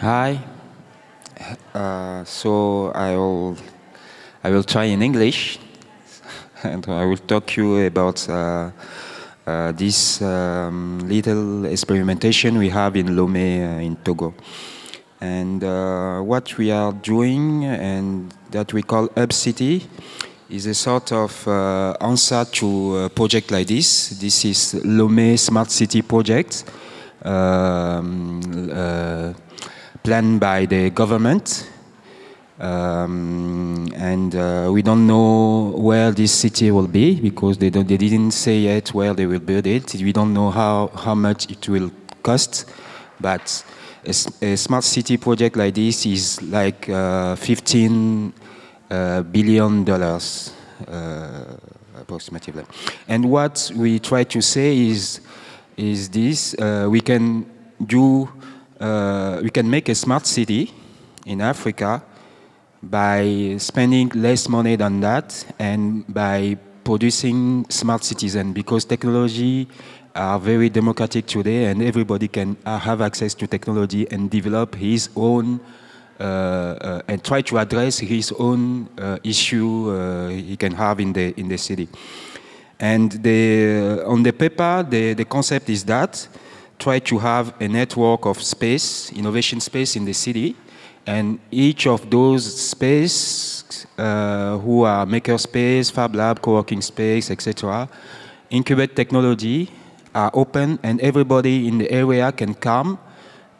Hi. Uh, so I will, I will try in English, and I will talk you about uh, uh, this um, little experimentation we have in Lomé uh, in Togo. And uh, what we are doing, and that we call Hub City, is a sort of uh, answer to a project like this. This is Lomé Smart City project. Um, planned by the government. Um, and uh, we don't know where this city will be because they, they didn't say yet where they will build it. We don't know how, how much it will cost. But a, a smart city project like this is like uh, 15 uh, billion dollars uh, approximately. And what we try to say is, is this, uh, we can do uh, we can make a smart city in Africa by spending less money than that and by producing smart citizens because technology are very democratic today and everybody can uh, have access to technology and develop his own uh, uh, and try to address his own uh, issue uh, he can have in the in the city. And the, on the paper, the, the concept is that try to have a network of space, innovation space in the city, and each of those space uh, who are makerspace, fab lab, co-working space, etc., incubate technology are open and everybody in the area can come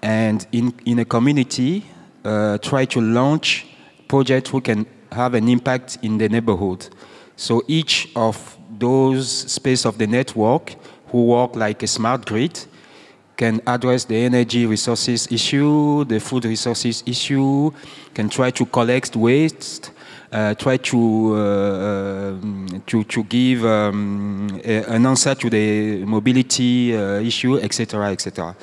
and in, in a community uh, try to launch projects who can have an impact in the neighborhood. So each of those space of the network who work like a smart grid can address the energy resources issue, the food resources issue, can try to collect waste, uh, try to, uh, um, to, to give um, a, an answer to the mobility uh, issue, etc., etc.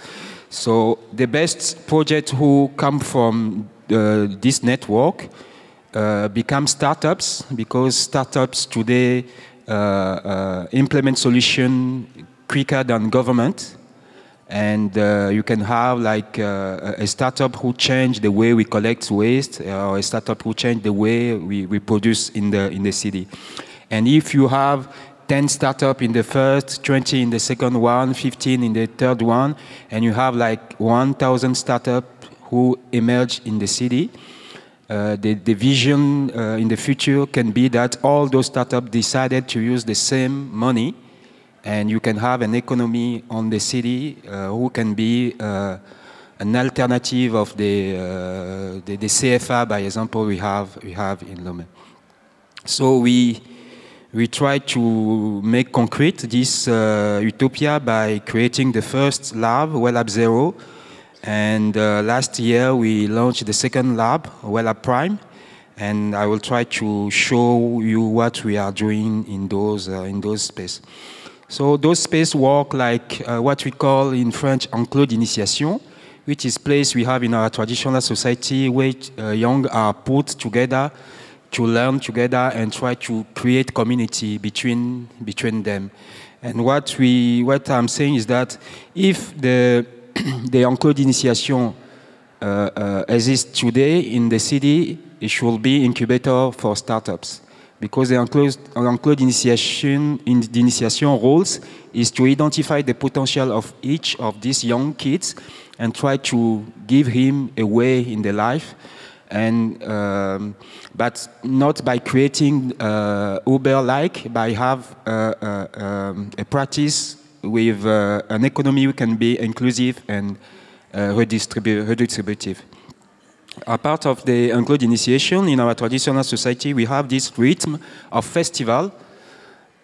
So the best projects who come from uh, this network uh, become startups because startups today uh, implement solution quicker than government and uh, you can have like uh, a startup who change the way we collect waste or a startup who change the way we, we produce in the in the city. And if you have 10 startup in the first 20 in the second one 15 in the third one and you have like 1000 startup who emerge in the city uh, the, the vision uh, in the future can be that all those startups decided to use the same money and you can have an economy on the city uh, who can be uh, an alternative of the, uh, the, the CFA, by example, we have we have in Lomé. So we we try to make concrete this uh, utopia by creating the first lab, WoeLab Zero, and uh, last year we launched the second lab, WoeLab Prime, and I will try to show you what we are doing in those uh, in those spaces. So those spaces work like uh, what we call in French enclos d'initiation, which is place we have in our traditional society where uh, young are put together to learn together and try to create community between between them. And what we what I'm saying is that if the the enclos d'initiation uh, uh, exists today in the city, it should be incubator for startups because the enclosed, enclosed initiation, in the initiation roles is to identify the potential of each of these young kids and try to give him a way in the life and um, but not by creating uh, Uber-like, by have uh, uh, um, a practice with uh, an economy that can be inclusive and uh, redistributive. A part of the Enclosed initiation in our traditional society, we have this rhythm of festival,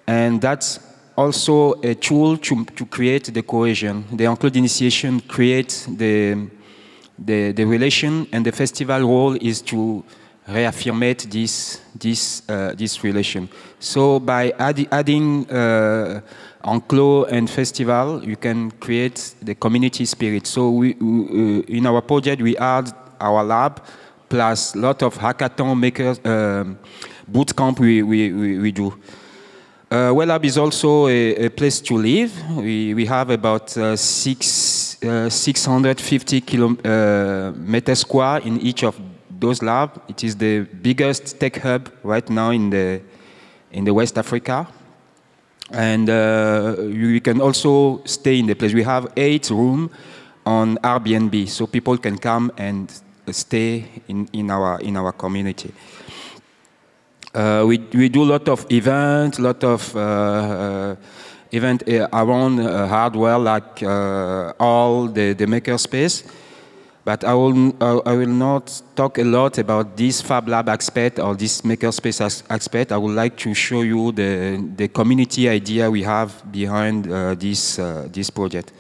and that's also a tool to, to create the cohesion. The Enclosed initiation creates the, the, the relation, and the festival role is to reaffirmate this, this, uh, this relation. So by add, adding uh, and festival, you can create the community spirit. So we, uh, in our project, we add our lab, plus lot of hackathon makers, um, boot camp we, we, we, we do. Uh, WoeLab is also a, a, place to live. We, we have about uh, six uh, 650 kilometer uh, square in each of those labs. It is the biggest tech hub right now in the in the West Africa. And uh, you can also stay in the place. We have eight rooms on Airbnb, so people can come and stay in, in, our, in our community. Uh, we, we do a lot of events, a lot of uh, uh event uh, around uh, hardware like all the, the makerspace. But I will, I will not talk a lot about this Fab Lab aspect or this makerspace aspect. I would like to show you the, the community idea we have behind uh, this, uh, this project.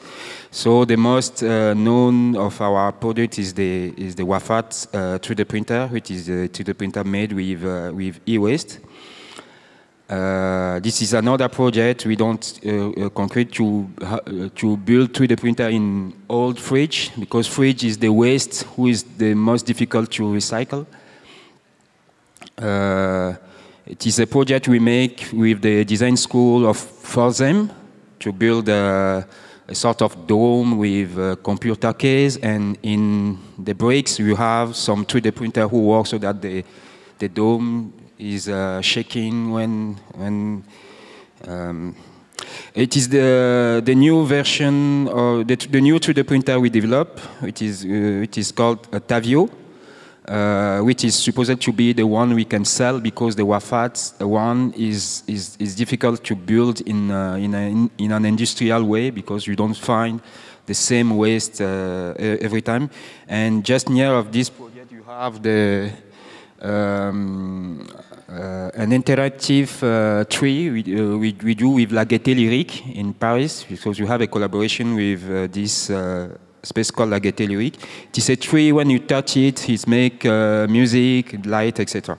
So the most uh, known of our product is the, is the Wafat uh, 3D printer, which is a 3D printer made with, uh, with e-waste. Uh, this is another project we don't uh, uh concrete to uh, to build 3D printer in old fridge because fridge is the waste who is the most difficult to recycle. Uh, it is a project we make with the design school of Forsem to build a, a sort of dome with a computer case and in the bricks you have some 3D printer who work so that the the dome is uh, shaking when when um, it is the the new version of the, the new 3D printer we develop. It is uh, it is called Tavio, uh, which is supposed to be the one we can sell because the Wafat one is is, is difficult to build in uh, in, a, in, an industrial way because you don't find the same waste uh, every time. And just near of this project, you have the um, uh, an interactive uh, tree we, uh, we, we, do with La Gaîté Lyrique in Paris because we have a collaboration with this space called La Gaîté Lyrique. It is a tree, when you touch it, it makes music, light, etc.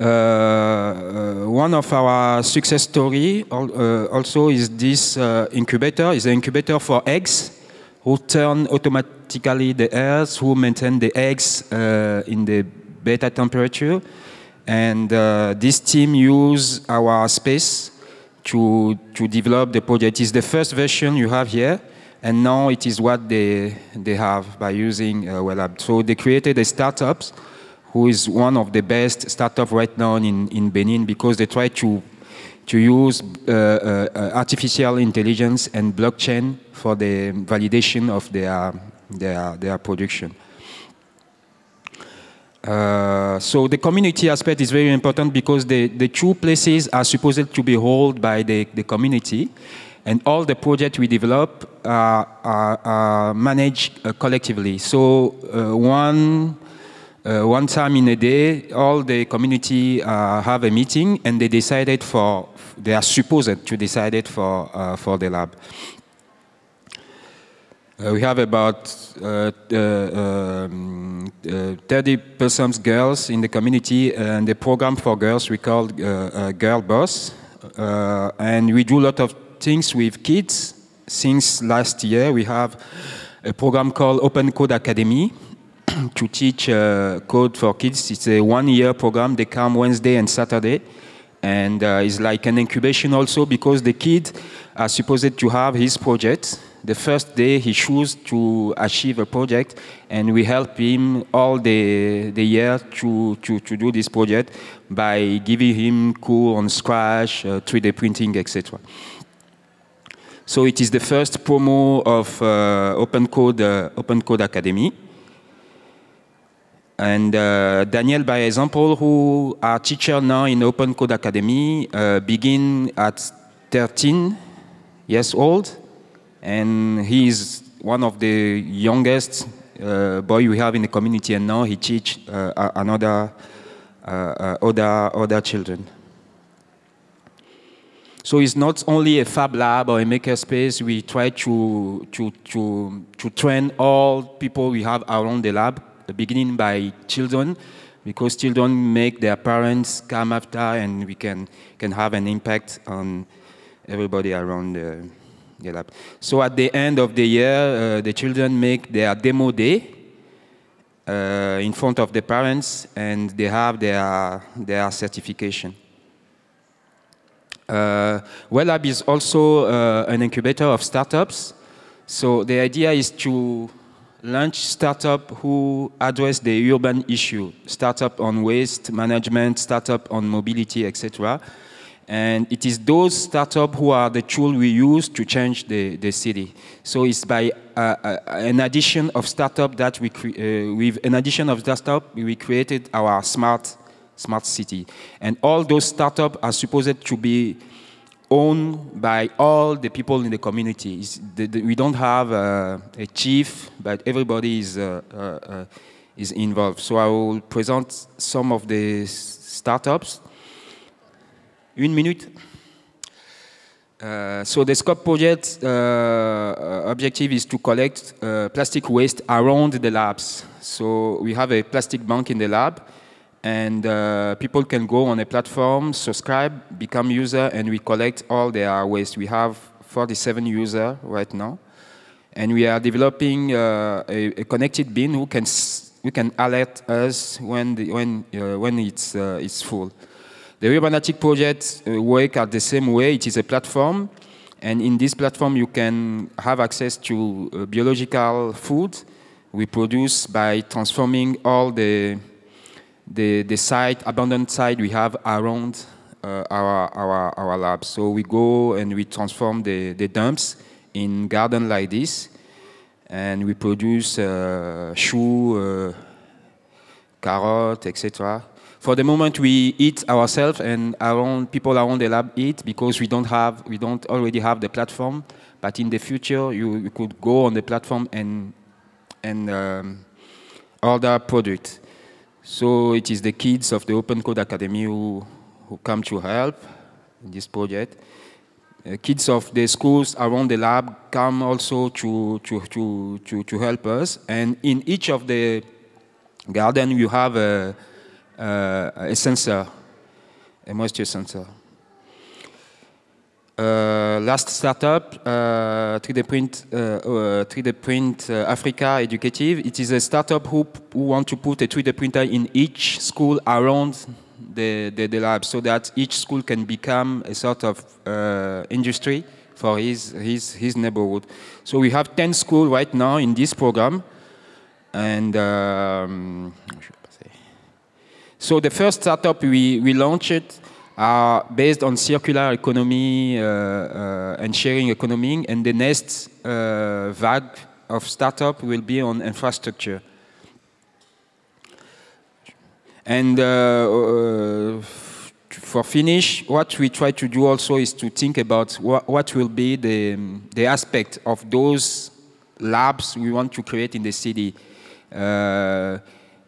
Uh, uh, one of our success story uh, also is this incubator. It's an incubator for eggs who turn automatically the eggs, who maintain the eggs in the beta temperature. And uh, this team used our space to, to develop the project. It's the first version you have here, and now it is what they, they have by using uh. So they created a startup who is one of the best startups right now in, in Benin because they try to, to use uh, uh, artificial intelligence and blockchain for the validation of their, their, their production. Uh, so the community aspect is very important because the, the two places are supposed to be held by the, the community and all the projects we develop are, are, are managed uh, collectively. So uh, one, uh, one time in a day, all the community uh, have a meeting and they decided for, they are supposed to decide for, for the lab. Uh, we have about uh, uh, um, 30% girls in the community, and the program for girls we call Girl Boss. and we do a lot of things with kids. Since last year, we have a program called Open Code Academy to teach uh, code for kids. It's a one-year program. They come Wednesday and Saturday, and uh, it's like an incubation also because the kid are supposed to have his project the first day he chose to achieve a project and we help him all the, the year to, to, to do this project by giving him cool on Scratch, uh, 3D printing, etc. So it is the first promo of uh, Open, Code, uh, Open Code Academy. And uh, Daniel, by example, who are teacher now in Open Code Academy, uh, begin at 13 years old and he is one of the youngest uh, boy we have in the community, and now he teach uh, another uh, uh, other other children. So it's not only a fab lab or a makerspace. We try to to to to train all people we have around the lab, beginning by children, because children make their parents come after, and we can can have an impact on everybody around the So at the end of the year, uh, the children make their demo day uh, in front of the parents, and they have their their certification. Uh, WoeLab is also uh, an incubator of startups. So the idea is to launch startup who address the urban issue, startup on waste management, startup on mobility, etc. And it is those startups who are the tool we use to change the, the city. So it's by uh, uh, an addition of startup that we, uh, with an addition of startup, we created our smart, smart city. And all those startups are supposed to be owned by all the people in the community. The, the, we don't have uh, a chief, but everybody is, uh, uh, is involved. So I will present some of the startups Une minute. Uh, so the SCOPE project uh, uh, objective is to collect uh, plastic waste around the labs. So we have a plastic bank in the lab, and uh, people can go on a platform, subscribe, become user, and we collect all their waste. We have 47 users right now, and we are developing uh, a, a, connected bin who can who can alert us when the, when when it's it's full. The Urbanatic project uh, work at the same way. It is a platform, and in this platform you can have access to uh, biological food we produce by transforming all the the, the site, abandoned site we have around uh, our, our, our lab. So we go and we transform the, the dumps in garden like this, and we produce uh, shoe, uh, carrot, etc. For the moment, we eat ourselves, and around people around the lab eat because we don't have, we don't already have the platform. But in the future, you, you could go on the platform and and um, order product. So it is the kids of the Open Code Academy who, who come to help in this project. Uh, kids of the schools around the lab come also to, to, to, to, to help us. And in each of the garden, you have a, uh, a sensor, a moisture sensor. Uh, last startup, uh, 3D Print, uh, 3D uh, Print uh, Africa Educative. It is a startup who, who want to put a 3D printer in each school around the, the, the lab so that each school can become a sort of industry for his, his, his neighborhood. So we have 10 schools right now in this program. And um, so the first startup we, we launched are based on circular economy uh, uh, and sharing economy, and the next uh, of startup will be on infrastructure. And uh, uh, for finish, what we try to do also is to think about what, what will be the, the aspect of those labs we want to create in the city.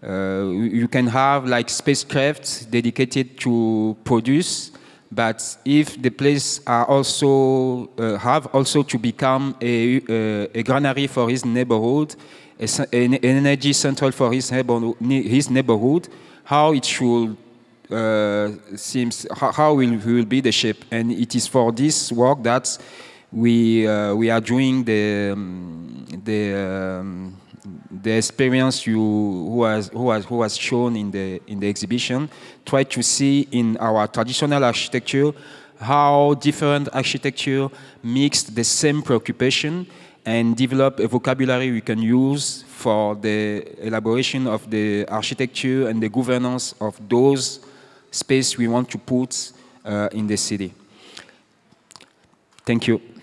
Uh, you can have like spacecraft dedicated to produce, but if the place are also uh, have also to become a, uh, a granary for his neighborhood, an energy central for his neighborhood, his neighborhood how it should uh, seems how, how will, will be the shape, and it is for this work that we uh, we are doing the um, the um, the experience you who has who has who has shown in the in the exhibition try to see in our traditional architecture how different architecture mixed the same preoccupation and develop a vocabulary we can use for the elaboration of the architecture and the governance of those space we want to put uh, in the city. Thank you.